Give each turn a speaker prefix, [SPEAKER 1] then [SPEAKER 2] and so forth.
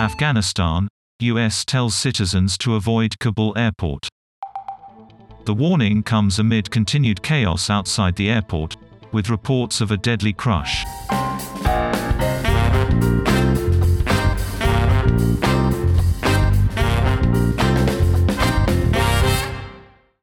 [SPEAKER 1] Afghanistan, US tells citizens to avoid Kabul airport. The warning comes amid continued chaos outside the airport, with reports of a deadly crush.